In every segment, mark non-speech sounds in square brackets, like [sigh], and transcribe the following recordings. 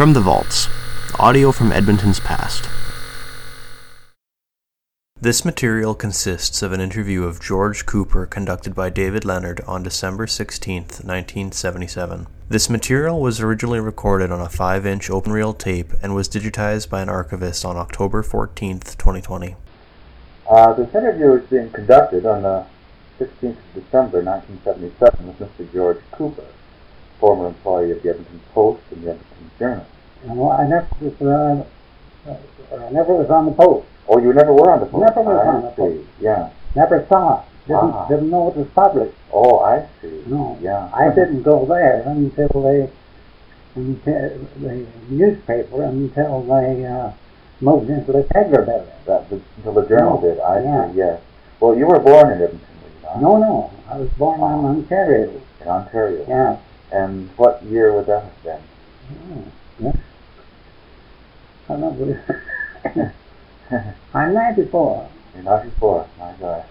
From the Vaults Audio from Edmonton's Past. This material consists of an interview of George Cooper conducted by David Leonard on December 16, 1977. This material was originally recorded on a 5 inch open reel tape and was digitized by an archivist on October 14, 2020. Uh, this interview is being conducted on the 16th of December 1977 with Mr. George Cooper, former employee of the Edmonton Post and the Edmonton Journal. No, I never was, uh, uh, I never was on the post. Oh, you never were on the Post? Never was I on the. Post. Yeah. Never saw it. Didn't, Ah. didn't know it was public. Oh, I see. No. Yeah. I didn't go there until they, until the newspaper until they uh, moved into the Tegler building. That until the Journal No. did. I Yeah. see. Yes. Well, you were born in Edmonton, were you not? No, no. I was born in Ontario. In Ontario. Yeah. And what year would that have been? Oh, yeah. I don't know. [laughs] I'm 94. In 94. My gosh.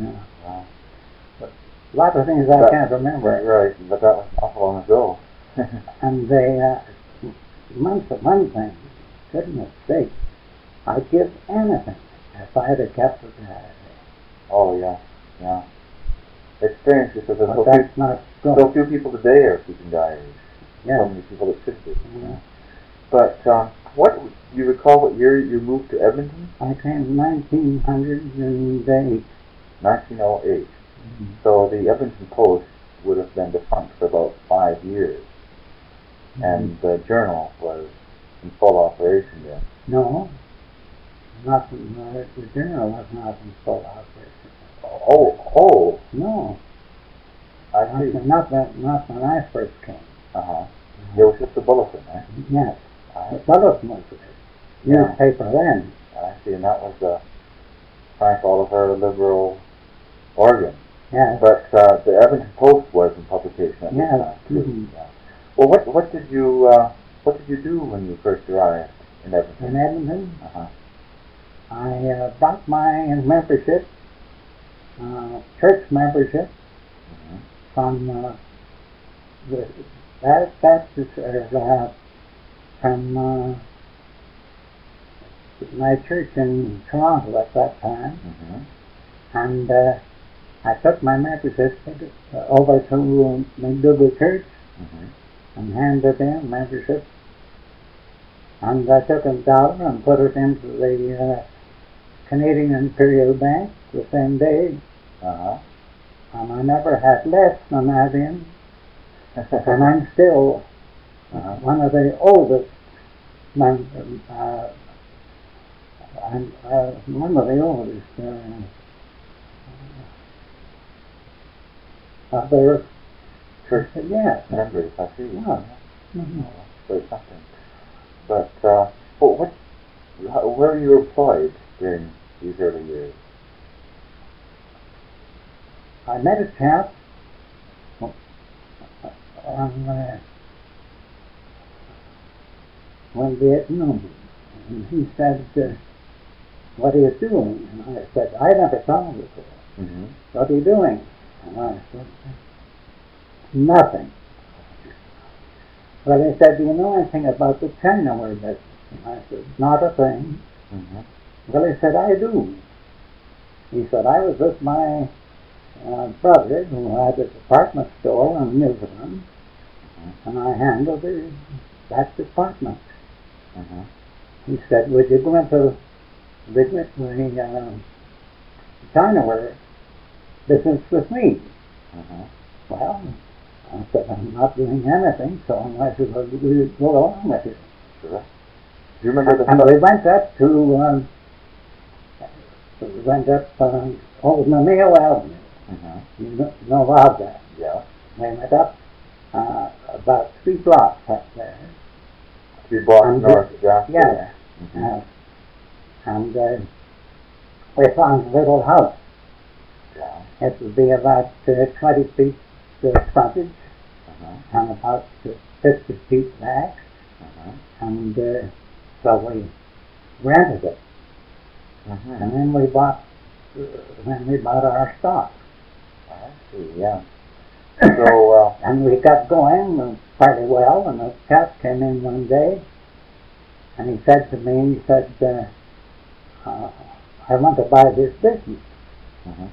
Yeah. Wow. A lot of things I can't remember. Right, but that was awful long ago. [laughs] And they, uh, one, one thing, goodness sake, I'd give anything if I had a kept it there. oh, yeah. Yeah. Experiences of there's But that's not so good. few people today are keeping diaries. Yeah. So many people that should be. Yeah. But um, what you recall? What year you moved to Edmonton? I came in 1908. 1908. So the Edmonton Post would have been defunct for about five years, and the Journal was in full operation then. No, not uh, the journal was not in full operation. Oh, oh, No, I not, see. not, that, not when I first came. Uh huh. It was just a bulletin, eh? Yes, the I, bulletin was the Yeah. newspaper then. I see, and that was the Frank Oliver liberal organ. Yes. But uh, the Edmonton Post was in publication at Yes, time too. mhm. Yeah. Well, what what did you uh, what did you do when you first arrived in Edmonton? In Edmonton, Uh-huh. I uh, bought my membership, uh, church membership. From uh, the that Baptist uh, from uh, my church in Toronto at that time, Mhm. and uh, I took my membership uh, over to McDougall Church Mhm. and handed in membership, and I took a dollar and put it into the uh, Canadian Imperial Bank the same day, Uh-huh. And I never had less than that in, [laughs] and I'm still uh-huh. one of the oldest men, uh, I'm uh, one of the oldest uh, of their Church yes. members, I see. Yeah. Mhm. Very something. But uh, well, what, how, where were you employed during these early years? I met a chap on uh, one noon, and he said, uh, "What are you doing?" And I said, "I never saw him before. Mm-hmm. What are you doing?" And I said, "Nothing." Well, he said, "Do you know anything about the Chinaware business?" And I said, "Not a thing." Mm-hmm. Well, he said, I do. He said, I was with my uh, brother who had a department store in Newfoundland, and I handled the, that department. Mm-hmm. He said, would you go into the, the uh, Chinaware business with me? Mm-hmm. Well, I said, I'm not doing anything, so I might as well go along with you. Sure. Do you remember the And we went up to, um, we went up, uh, oh, Namayo Avenue. Mhm. You know, know of that. Yeah. We went up uh, about three blocks up there. Three blocks And north of Jasper. Yeah. Mhm. Uh, and uh, we found a little house. Yeah. It would be about uh, 20 feet uh, frontage Uh-huh. and about uh, 50 feet back. Uh-huh. And uh, so we rented it. Mhm. And then we bought, uh, then we bought our stock. I see. Yeah. So, uh, and we got going uh, fairly well, and the chap came in one day, and he said to me, he said, uh, uh, I want to buy this business. mhm.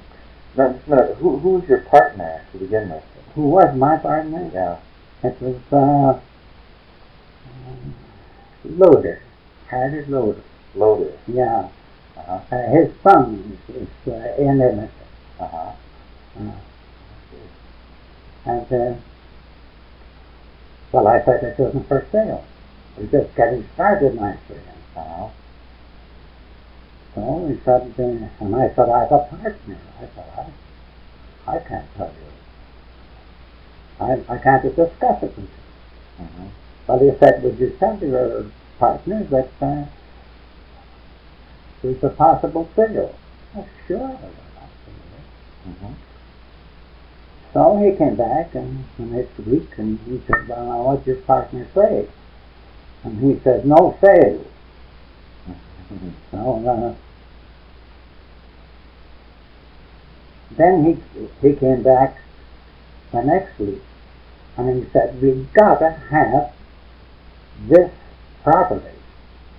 now, just a minute, who, who was your partner to begin with? Who was my partner? Yeah. It was uh, Loader, Harry Loader. Loader. Yeah, Uh-huh. uh, his son is, is uh, in Edmonton. Uh-huh. Uh, and uh, well, I said it wasn't for sale. We're just getting started nicely. Uh-huh. So he said, uh, and I said, I have a partner. I said, I, I can't tell you. I, I can't discuss it with you. Mhm. Well, he said, would you tell your partner that uh, there's a possible sale? Sure. Mhm. So he came back and the next week and he said, Well, now what'd your partner say? And he said, No sale. So uh, then he he came back the next week and he said, We've gotta have this property.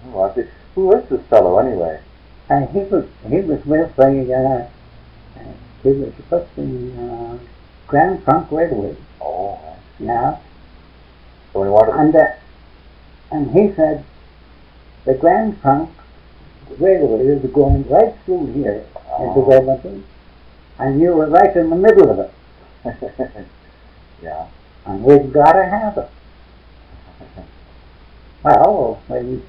Well, I see. Who is this fellow anyway? And he was he was with the uh, uh, he was with the uh, Grand Trunk Railway. Oh. Yeah. So wanted. And uh, and he said the Grand Trunk Railway is going right through here into Oh. Edmonton, and you were right in the middle of it, [laughs] yeah. and we've got to have it. Well, we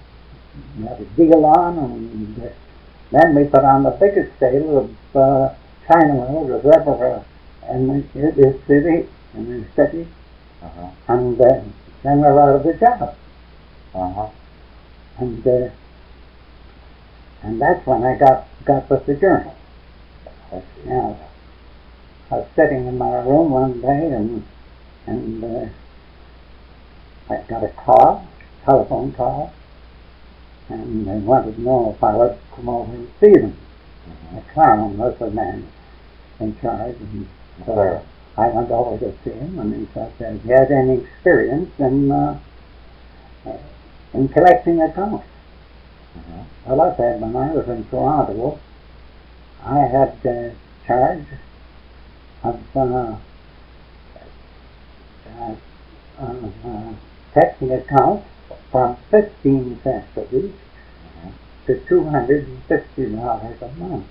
had a deal on, and then we put on the biggest sale of uh, Chinaman was ever uh, in the- this city, in the city, Uh-huh. and uh, then we're out of the job. Uh-huh. and uh, and that's when I got got with the journal. I I was sitting in my room one day and and uh, I got a call, telephone call, and they wanted to know if I would come over and see them. Mhm. The clown was the man in charge, and so. I went over to see him, and he said, "Have you had any experience in uh, uh, in collecting accounts?" Mhm. Well, I said when I was in Toronto, I had uh, charge of uh, uh, uh, taxing accounts from 15 cents a week Mhm. to $250 a month.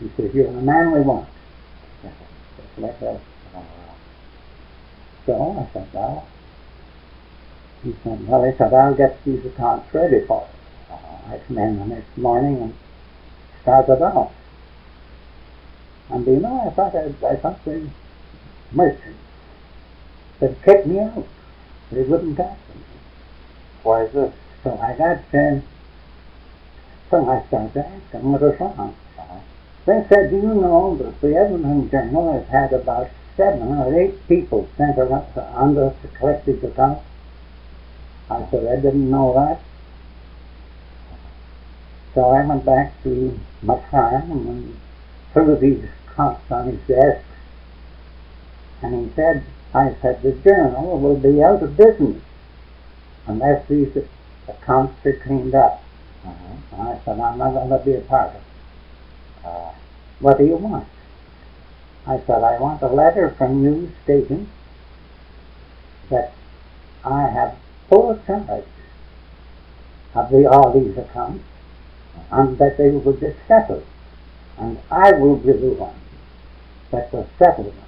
He said, You're the man we want. Just like that. Oh, wow. So I said, Well, he said, Well, he said, I'll get these accounts ready for you. Uh-huh. I come in the next morning and started off. And you know, I thought I, I thought the merchants had kicked me out. They wouldn't talk to me. Why is this? So I got uh, so I started asking what was wrong. They said, Do you know that the Edmonton Journal has had about seven or eight people sent around on us to collect these accounts? I said, I didn't know that. So I went back to my farm and threw these accounts on his desk. And he said, I said, the journal will be out of business unless these accounts are cleaned up. Mhm. And I said, I'm not going to be a part of it. Uh, What do you want? I said, I want a letter from you stating that I have full charge of the, all these accounts and that they will be settled. And I will be the one that will settle them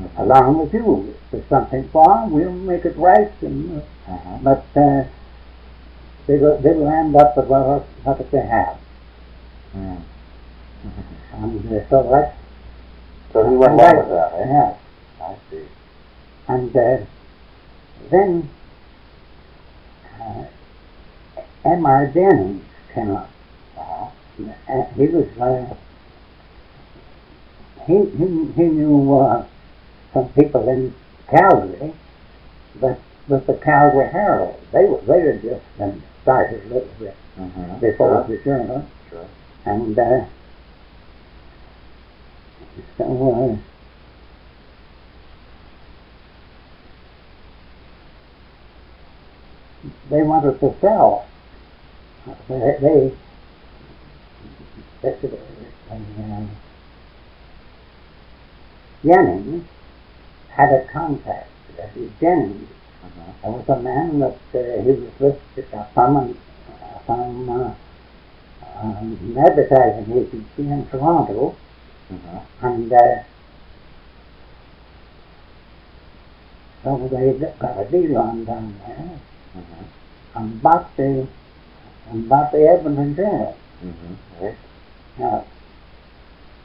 mhm. along with you. If there's something wrong, we'll make it right. And, uh, Uh-huh. but uh, they, will, they will end up with what, what they have. Mm. And uh, so that's So he went along with that, eh? Yeah. I see. And uh, then uh, M.R. Jennings came up. Uh-huh. Uh, he was, uh, he, he, he knew uh, some people in Calgary, but with the Calgary Herald, they were, they had just been started a little bit Mhm. before Sure. the journal. Sure. And uh, they wanted to sell. They, they, it and, Jennings had a contact. Jennings uh-huh. There was a man that uh, he was with uh, someone, uh, some uh, um, advertising agency in Toronto, uh-huh. and uh, so they got a deal on down there Uh-huh. and bought the and bought the Edmonton Journal. Mm-hmm. Right. Now,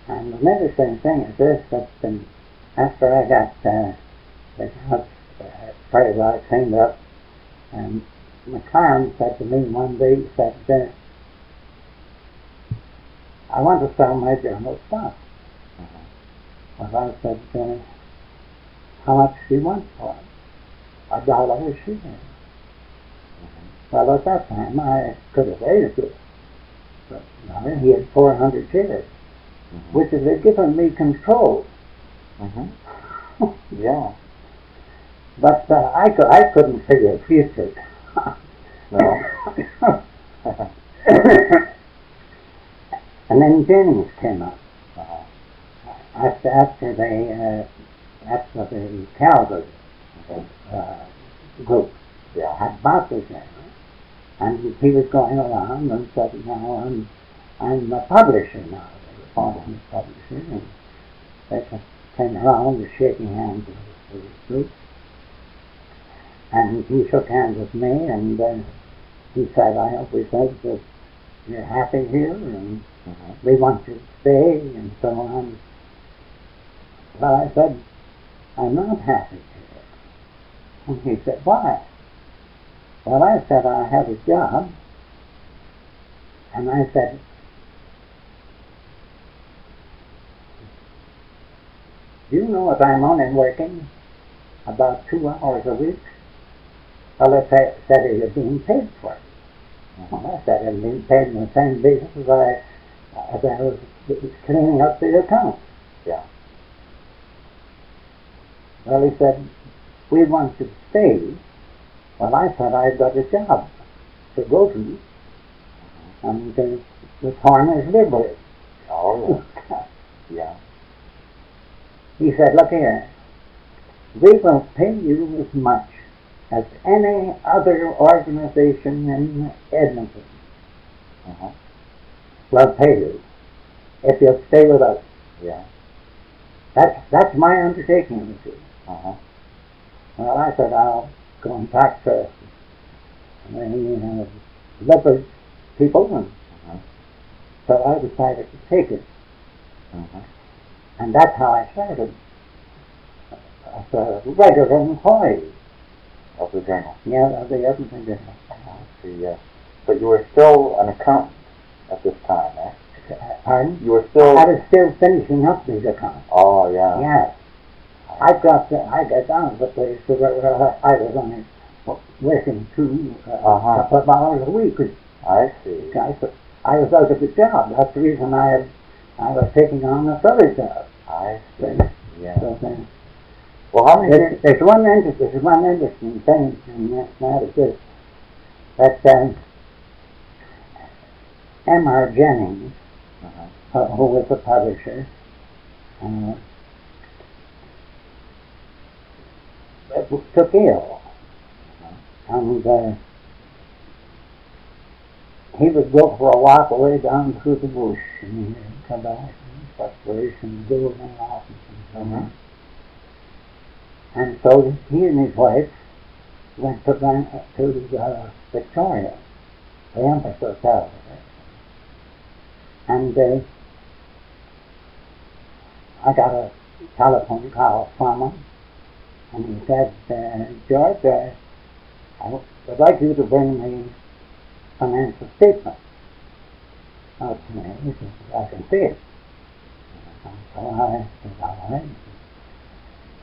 and the interesting thing is this: that um, after I got uh, the house uh, pretty well cleaned up, and McLaren said to me one day, he said, uh, "I want to sell my journal stock." Well, I said, uh, "How much do you want for it?" A dollar a share. Well, at that time, I could have raised it, but no, he had 400 shares, Mhm. which have given me control. Mhm. [laughs] Yeah. But uh, I, cou- I couldn't figure a future. No. [laughs] [laughs] and then Jennings came up Uh-huh. After, after they uh, after the Calgary uh, group Yeah. had bought the journal, and he was going around and said, "Now I'm I'm a publisher now." They were calling him a publisher, and they just came around and shaking hands with the group. And he shook hands with me, and uh, he said, "I hope we said that you're happy here, and Mhm. we want you to stay, and so on." But I said, "I'm not happy here." And he said, "Why?" Well, I said I have a job, and I said, "Do you know if I'm only working about two hours a week?" Well, I said, said you're being paid for it. Well, I said I'm being paid in the same basis as I, as I was cleaning up the account. Yeah. Well, he said, we want you to stay. Well, I said I've got a job to go to, and he the, the Farmers Liberty. Oh, yeah. [laughs] Yeah. He said, look here, we will pay you as much as any other organization in Edmonton Uh-huh. pay you if you'll stay with us. Yeah. That's, that's my undertaking you. Uh-huh. Well, I said, I'll go and talk the uh, leopard people, and Uh-huh. so I decided to take it. Uh-huh. And that's how I started as a regular employee. Of the journal. Yeah, of the Edmonton Journal. I see, yes. But you were still an accountant at this time, eh? Pardon? You were still... I was still finishing up these accounts. Oh, yeah. Yes. I got the, I got down to the place where I was only working two, uh, Uh-huh. couple of hours a week. I see. I, was- I was out of the job. That's the reason I had, I was taking on this other job. I see. So, Yeah. so then, Well, how many there's, there's one inter- there's one interesting thing in that, that is this, that um, M.R. Jennings, Uh-huh. uh, who was the publisher, uh, took ill. And uh, he would go for a walk away down through the bush and he'd come back and frustration, go in the office and so on. And so he and his wife went to, Van- to uh, Victoria, the Empress Hotel. And uh, I got a telephone call from him, and he said, uh, George, uh, I would like you to bring me financial statement out to me. He said, I can see it. So I said, all right.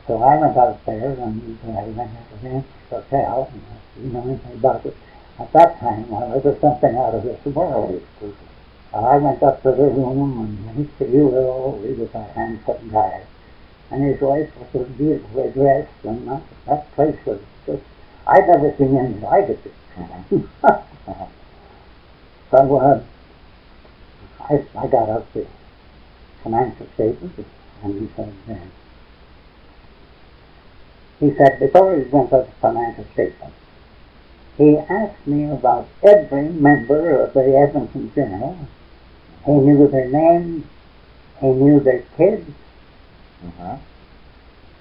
So I went there and uh, I went to the Empress Hotel, and I didn't know anything about it. At that time, well, it was something out of this world. I went up to the room and he said, you were he was a handsome guy. And his wife was so beautifully dressed and that, that place was just, I'd never seen anything like it. [laughs] So uh, I, I got up the financial statements and he said, uh, he said, before he went up the financial statement, he asked me about every member of the Edmonton Journal. He knew their names, he knew their kids, Uh-huh.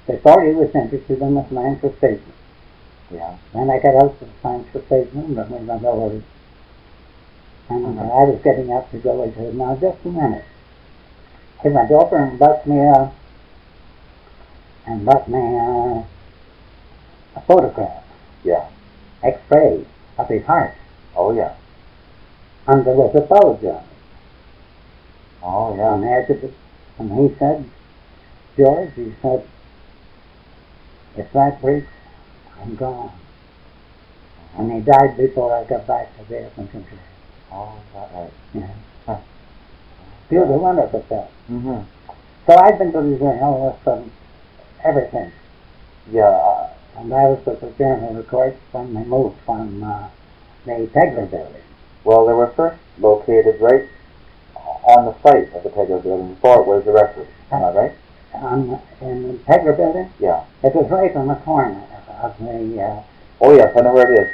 before he was interested in the financial statement. Yeah. Then I got out the financial statement and went over it. And Mhm. I was getting up to go, he said, now just a minute. He went over and bought me a, and bought me a, a photograph, Yeah. x-ray of his heart. Oh yeah. And there was a bulge on it. Oh on yeah. the edge of it. And he said, George, he said, if that breaks, I'm gone. And he died before I got back to the Edmonton Journal. Oh, is that right? Yeah. Huh. He was a wonderful fellow. Mm-hmm. So I've been to the journal from ever since. Yeah. And I was the journal, of course, when they moved from uh, the Tegler building. well, they were first located right on the site of the Tegler building before it was erected. Am I right? On, in the Tegler building, Yeah. it was right on the corner of the, uh, Oh yes, I know where it is.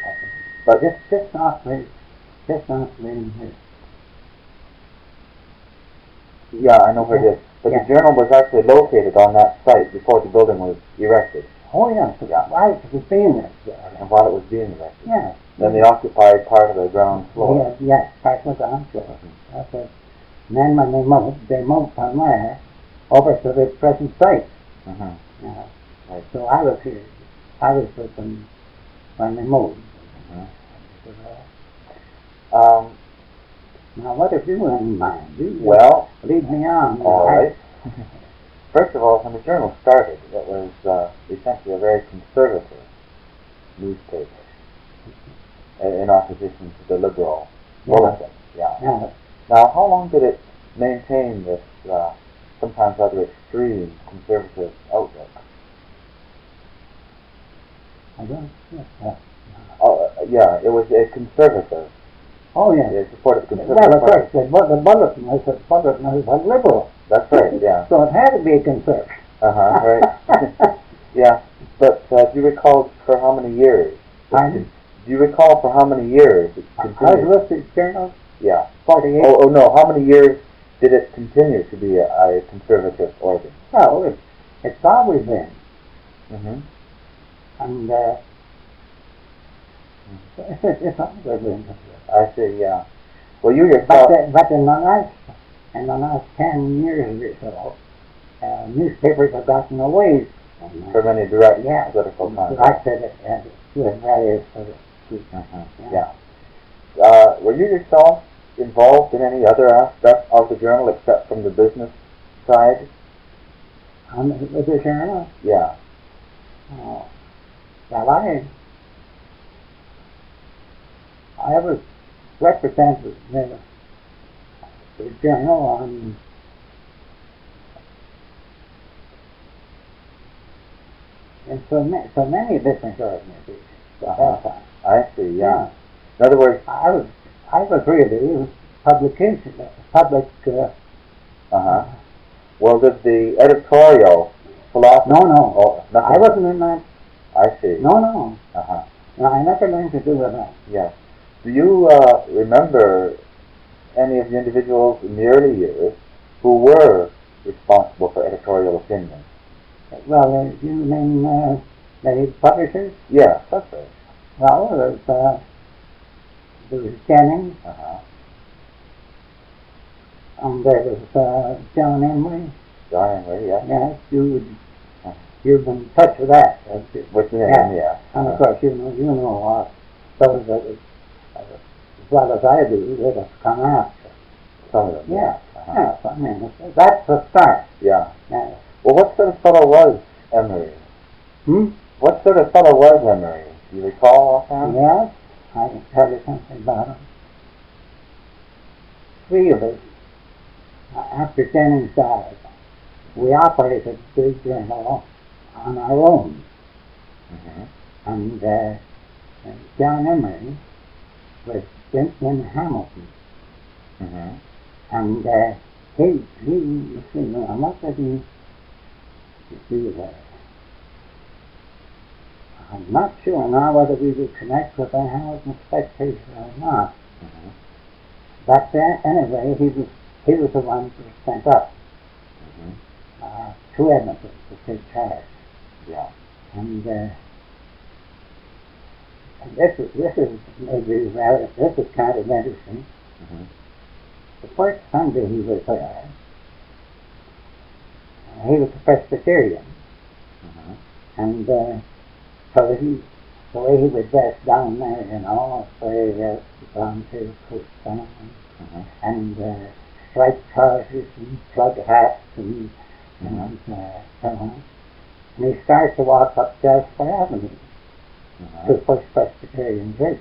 but just, just off the, just off the, Yeah, I know where it is. But Yeah. the journal was actually located on that site before the building was erected, oh yes, Yeah. I was seeing it there. and while it was being erected. Yes. Then they occupied part of the ground floor. Yes, yes, part was on floor. That's it. And then when they moved, they moved from there over to the present. Mm-hmm. Yeah. Right. So I was here. I was with them when they moved. Mhm. Um, Now, what have you in mind? You well, lead me on. All right. [laughs] First of all, when the journal started, it was uh, essentially a very conservative newspaper in in opposition to the liberal bulletin. Yeah. Yeah. Now, how long did it maintain this uh, sometimes rather extreme conservative outlook? I don't. yeah. Oh, uh, yeah, it was a conservative. Oh, yeah. It supported conservative Well, of course, the, the bulletin was a bulletin was a liberal, That's right. [laughs] Yeah. so it had to be a conservative. Uh huh. [laughs] Right. [laughs] yeah. But uh, do you recall for how many years? Pardon? Do you recall for how many years it I was continued? the journal Yeah. 48. Oh, oh no. How many years did it continue to be a, a conservative organ? Well, it, it's always been. Mm-hmm. And uh, it's, it's always been. I see. Yeah. Well, you But, yourself. uh, but in the last in the last ten years or so, uh, newspapers have gotten away from that. for many direct Yeah. political Like contacts. I said, it, uh, various sort of Mhm. Yeah. Yeah. Uh, were you yourself involved in any other aspect of the journal except from the business side? on the, the journal. Yeah. Uh, well, I I was represented the, the journal on in so many, so many different organizations Uh-huh. I see. Yeah. In other words, I was I was really publication public. Uh, uh huh. Well, did the editorial philosophy? no, no, Oh, nothing. I wasn't in that. I see. No, no, Uh huh. no I never learned to do with that. Yes. Do you uh, remember any of the individuals in the early years who were responsible for editorial opinion? Well, uh, you mean uh, the publishers? Yes, that's right. Well, there's uh, there was Jennings, Uh huh. and there was uh, John Imrie. John Henry, yes. Yes, you would, you've been in touch with that. With him, Yeah. yeah. And of course, you know you know uh, those that uh, as well as I do that have come after. Some of them. Yeah, Uh-huh. yes, I mean that's the start. Yeah. Yes. Well, what sort of fellow was Imrie? Hmm? What sort of fellow was Imrie? Do you recall offhand? Yes, I can tell you something about him. Three of us, uh, after Jennings died, we operated the journal on our own. Mm-hmm. And uh, John Imrie was in, in Hamilton, Mm-hmm. and uh, he, he, you see, now, what did he do there? I'm not sure now whether we would connect with the Hamilton Spectator or not. Mm-hmm. But uh, anyway, he was he was the one who was sent up Mm-hmm. uh, to Edmonton to take charge. Yeah. And, uh, and this is this is maybe rather this is kind of interesting. Mm-hmm. The first Sunday he was there, uh, he was a Presbyterian, Mm-hmm. and uh, so he the way he would dress down there, you know, uh, brown tail coat Mm-hmm. and uh, striped trousers and plug hats and Mhm. and uh, so on. And he starts to walk up Jasper Avenue Mm-hmm. to First Presbyterian Church.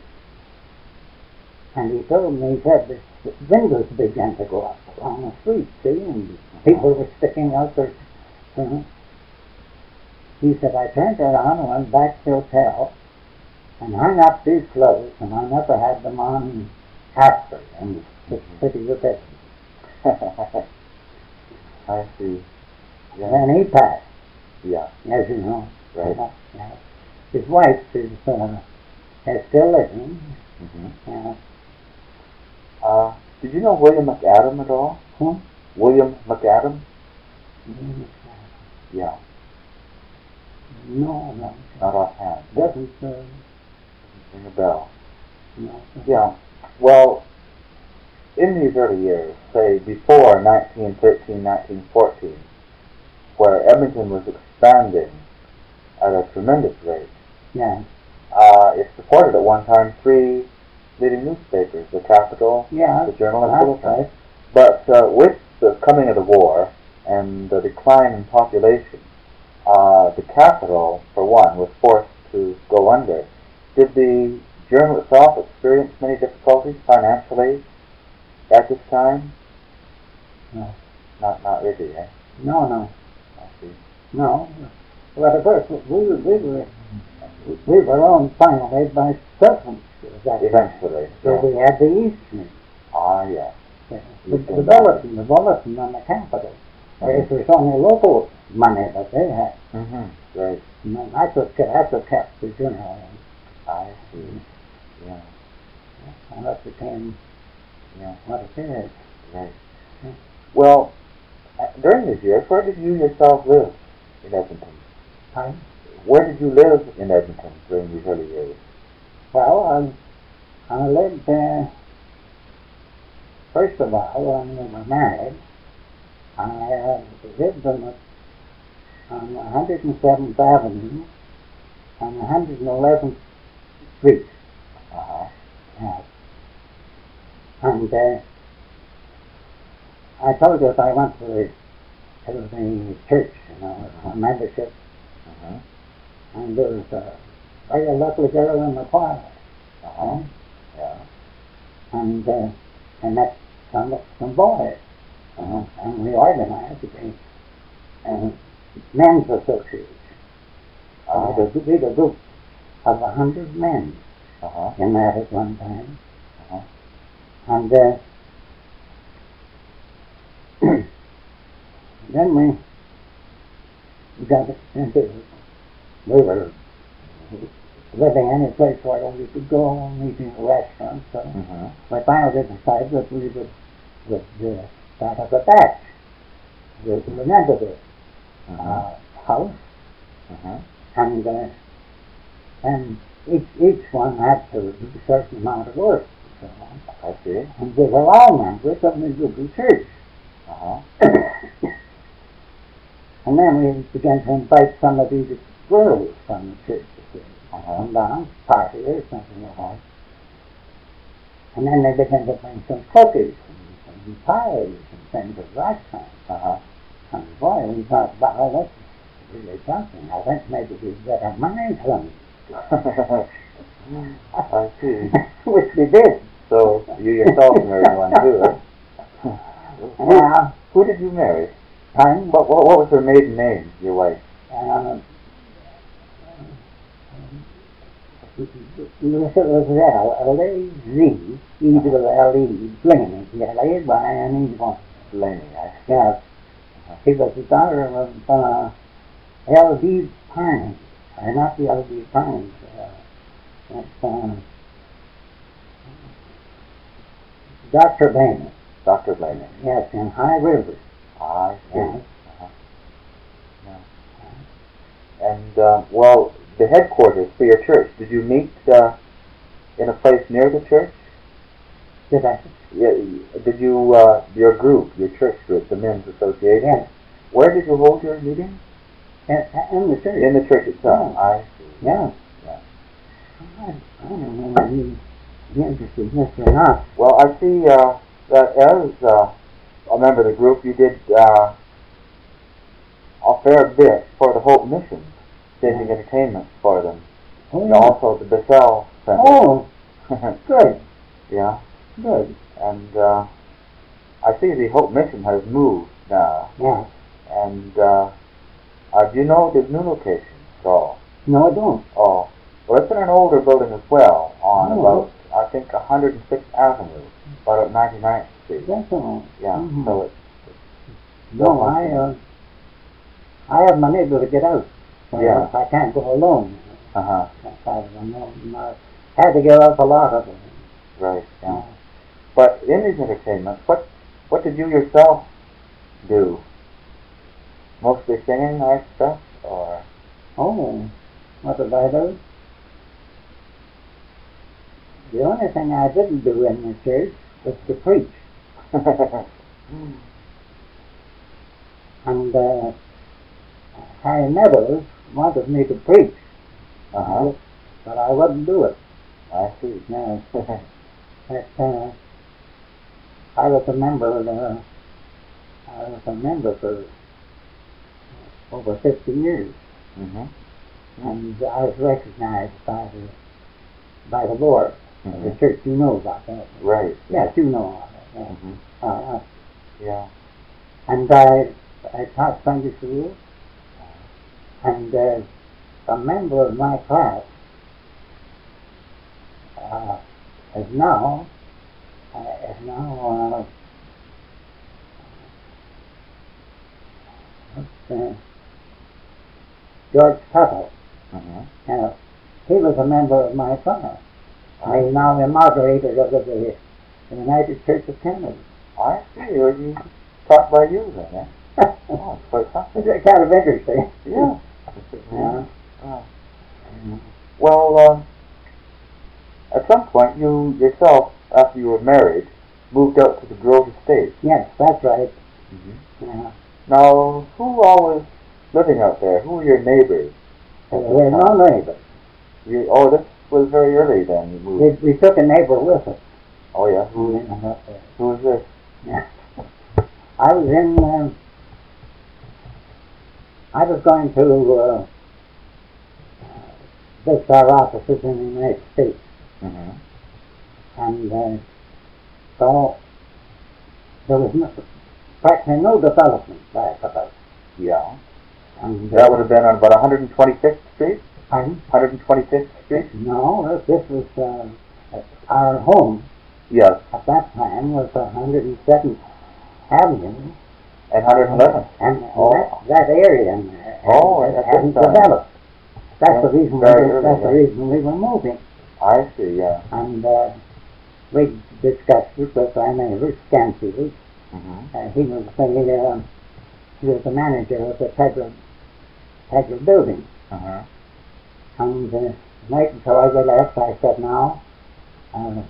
And he told me, he said, the windows began to go up along the street, see, and people were sticking out their, you know. He said, I turned around and went back to the hotel and hung up these clothes, and I never had them on after in the city of Edmonton. I see. Yeah. Then he passed, Yeah. as you know. Right. Uh, yeah. His wife is, uh, is still living. Mm-hmm. Uh, Uh, did you know William McAdam at all? who? William McAdam? Mm, Yeah. No, no. Not offhand. Doesn't, Ring a bell. no. Yeah. Well, in these early years, say before 1913, 1914, where Edmonton was expanding at a tremendous rate, Yeah. uh, it supported at one time three leading newspapers, the Capital, Yeah. the Journal, and Bulletin. right. But uh, with the coming of the war and the decline in population, uh, the capital, for one, was forced to go under. Did the journal itself experience many difficulties financially at this time? No. Not, not really, eh? No, no. I see. No. Well, of course, we were, we were, we were owned finally by Southams. That Eventually. So yeah. we had the Eastman. Ah, yeah. The, the, the bulletin, the bulletin on the capital. Whereas there's only local money that they had. Mm-hmm. Right. And that's what, that's what kept the journal. I see. Yeah. And that became Yeah. what it is. Right. Yeah. Well, uh, during these years, where did you yourself live in Edmonton? Pardon? Where did you live in Edmonton during these early years? Well, I, I lived there, first of all, when we were married, I uh, lived on, the, on 107th Avenue on 111th Street. Uh-huh. Yeah. And uh, I told you if I went to the, to the church, you know, a membership, Uh-huh. and there was a very lovely girl in the choir. Uh-huh. Yeah. and uh, and met some some boys, uh, and we organized a uh, men's association. Uh-huh. Uh, a group of a hundred men Uh-huh. in that at one time, Uh-huh. and uh, [clears throat] then we got into we were living any place where we could go and eat in a restaurant, so. Mm-hmm. we finally decided that we would, would uh, start up a batch. We we rented a Uh-huh. uh, house, Uh-huh. and uh, and each each one had to do a certain amount of work. So on. I see. And we were all members of the Church. Uh-huh. [coughs] and then we began to invite some of these girls from the church to Uh-huh. come down, party or something like that. And then they began to bring some cookies and pies and things of that kind. Uh-huh. And boy, we thought, wow, that's really something. I think maybe we'd better mind some. [laughs] I see. [laughs] Which we did. So you yourself married one too? Who, Yeah. who did you marry? Time, What, what, what was her maiden name, your wife? uh, It was L, L-A-Z, E the L-E. Yeah. Blaney, I see. Yes. He was the daughter of uh, L.D. Pines, or not the L.D. Pines. Uh, that's uh, Dr. Blaney. Dr. Blaney. Yes, in High River. I see. Yes. And, uh, well, the headquarters for your church, did you meet uh, in a place near the church? Did I? Yeah, did you, uh, your group, your church group, the Men's Association, Yes. where did you hold your meeting? In, in the church. In the church itself. Yeah. I see. Yeah. Yeah. I, I don't know whether you interested in this or not. Well, I see uh, that as uh, a member of the group, you did uh, a fair bit for the Hope Mission, staging entertainment for them. Oh, And also the Bethel Center. oh [laughs] good, yeah. good. And uh, I see the Hope Mission has moved now. Yeah. And uh, uh, do you know the new location at all? No, I don't. Oh, well, it's in an older building as well, on Oh. about, I think, 106th Avenue, about at 99th Street. That's all. Yeah, Mhm. so it's, No, I, uh, I have my neighbor to get out. Yeah. I can't go alone. uh-huh, I I had to give up a lot of it. right, yeah. But in these entertainments, what, what did you yourself do? Mostly singing, I expect, or? Oh, what did I do? The only thing I didn't do in the church was to preach. [laughs] And uh, Harry Meadows wanted me to preach, uh-huh, but I wouldn't do it. I see. No, that, [laughs] uh, I was a member. Uh, I was a member for over 50 years, mm-hmm. and I was recognized by the by the board of the church. You know about that? Right. Yes, you know all that. Yeah. hmm Uh, Yeah. and I I taught Sunday school, and uh, a member of my class uh, is now uh, is now uh, George Tuttle. hmm Now, he was a member of my class. And he's now the moderator of the, the United Church of Canada. I see. Well, you taught by you then, eh? [laughs] Oh, quite something. It's kind of interesting. Yeah. Yeah. Oh. Well, uh, at some point, you yourself, after you were married, moved out to the Grove Estate. Yes, that's right. Mm-hmm. Yeah. Now, who all was living out there? Who were your neighbors? So we're no neighbors. You, oh, this was very early then. You moved. We, we took a neighbor with us. Oh yeah. Who. Who was this? Yeah. [laughs] I was in. Um, I was going to uh, visit our offices in the United States, Mm-hmm. and uh, so there was no, practically no development back about. Yeah. And That would have been on about 125th Street. Pardon? 125th Street. No, this was uh, our home Yes. at that time was 107th Avenue, And 111th. and Oh. that, that area in there Oh, at hadn't developed. That's the reason. We were, that's the reason we were moving, I see. Yeah. and uh, we discussed it with our neighbor Scanfield. Mm-hmm. Uh, he was the uh, he was the manager of the Tegler Tegler building, Uh-huh. and uh, night before I left, I said, "Now, uh,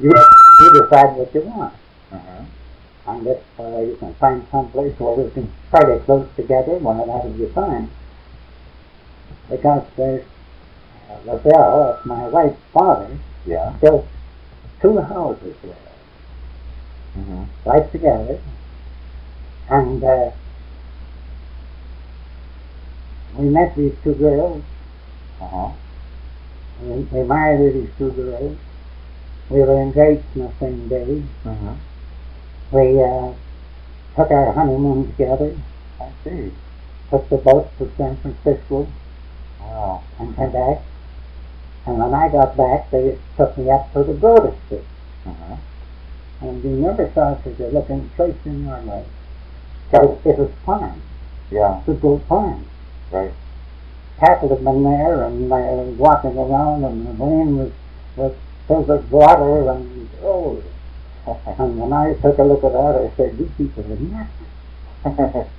you you decide what you want." Uh-huh. And if uh, you can find some place where we can fairly close together, well, that'll be fine. Because there's uh, LaBelle, that's my wife's father, Yeah. built two houses there, Mm-hmm. right together. And uh, we met these two girls. Uh-huh. We, we married these two girls. We were engaged on the same day. Mm-hmm. We uh, took our honeymoon together. I see. took the boat to San Francisco Wow. and came back. And when I got back, they took me up to the Broad Street. Uh-huh. And you never saw such a looking place in your life. So it was fine. Yeah, It was good fine. right. Cattle had been there and was walking around and the rain was, was filled with water and oh. And when I took a look at that, I said, these people are nuts.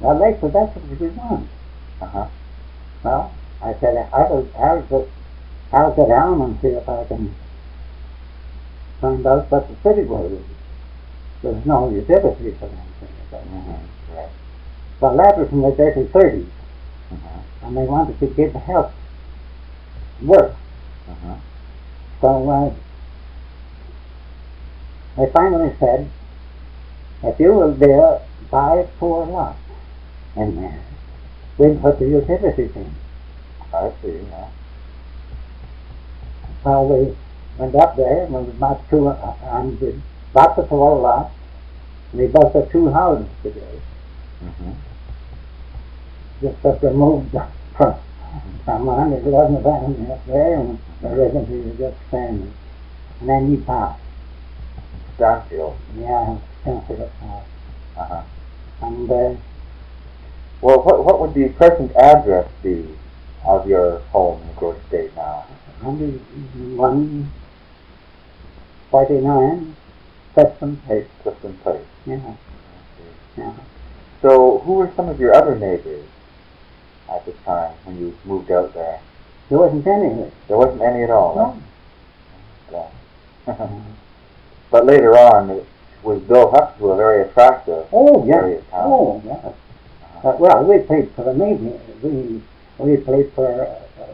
Well, they said, that's what we want. uh-huh. Well, I said, I'll, I'll, go, I'll go down and see if I can find out what the city was. There's no utility for them. Mm-hmm. Right. Well, that was in the dirty 30s, Uh-huh. and they wanted to give help, work. Uh-huh. So uh, they finally said, if you will build five poor lots in there, we'll put the utilities in. I see, yeah. Well, we went up there, and we bought two, uh, and we bought the four lots, and we built the two houses today. Mm-hmm. Just that they moved from, from 111 Avenue up there, and the residency was just standing. And then he passed. Stanfield. Yeah, Penfield. Uh-huh. And uh, Well, what, what would the present address be of your home in Grove State now? 101, 49, Preston Place. Clifton Place. Yeah, yeah. So, who were some of your other neighbors at the time when you moved out there? There wasn't any. There wasn't any at all. No. huh? Yeah. [laughs] but later on, it was built up to a very attractive Oh, area yes. of town. Oh, yes. Uh, well, we paid for the navy. We we paid for uh, uh,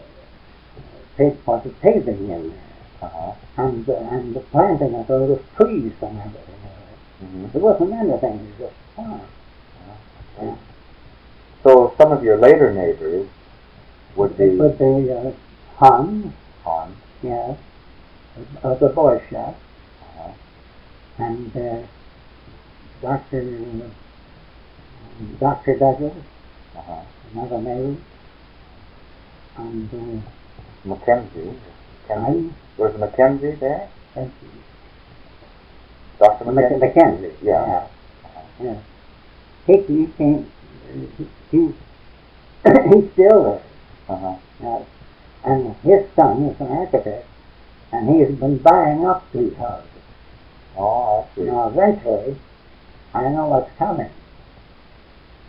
paid for the paving in there Uh-huh. and uh, and the planting of those trees and everything. hmm There wasn't anything. It was just farm. Yeah. So, some of your later neighbors would be It would be uh, Hans, on. yes, of the boy Uh-huh. And uh, Doctor Doctor Douglas, Uh-huh. another neighbor, and uh, Mackenzie. Mackenzie. I, Was Mackenzie there? uh, Dr. Mackenzie? Mackenzie. Yeah. Yeah. He, he came, he, he, he's still there. Uh-huh. And his son is an architect, and he has been buying up these houses. Oh, I see. Now, eventually, I know what's coming.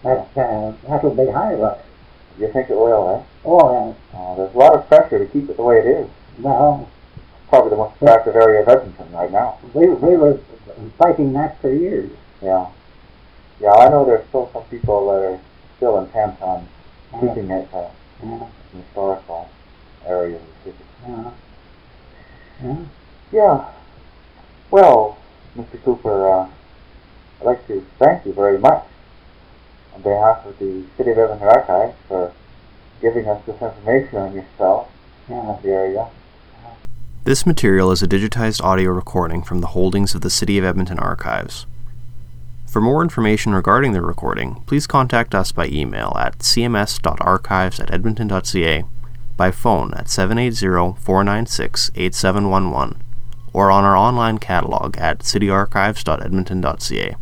That, uh, that'll be high rise. You think it will, eh? Oh, uh, Oh, there's a lot of pressure to keep it the way it is. well, Probably the most attractive area of Edmonton right now. we, we were fighting that for years. Yeah. Yeah, I know there's still some people that are still intent on Uh, keeping it uh, yeah, historical area of the city. yeah, yeah. Yeah. Well, Mr. Cooper, uh, I'd like to thank you very much on behalf of the City of Edmonton Archives for giving us this information on yourself and the area. This material is a digitized audio recording from the holdings of the City of Edmonton Archives. For more information regarding the recording, please contact us by email at cms.archives at edmonton.ca, by phone at 780-496-8711, or on our online catalog at cityarchives.edmonton.ca.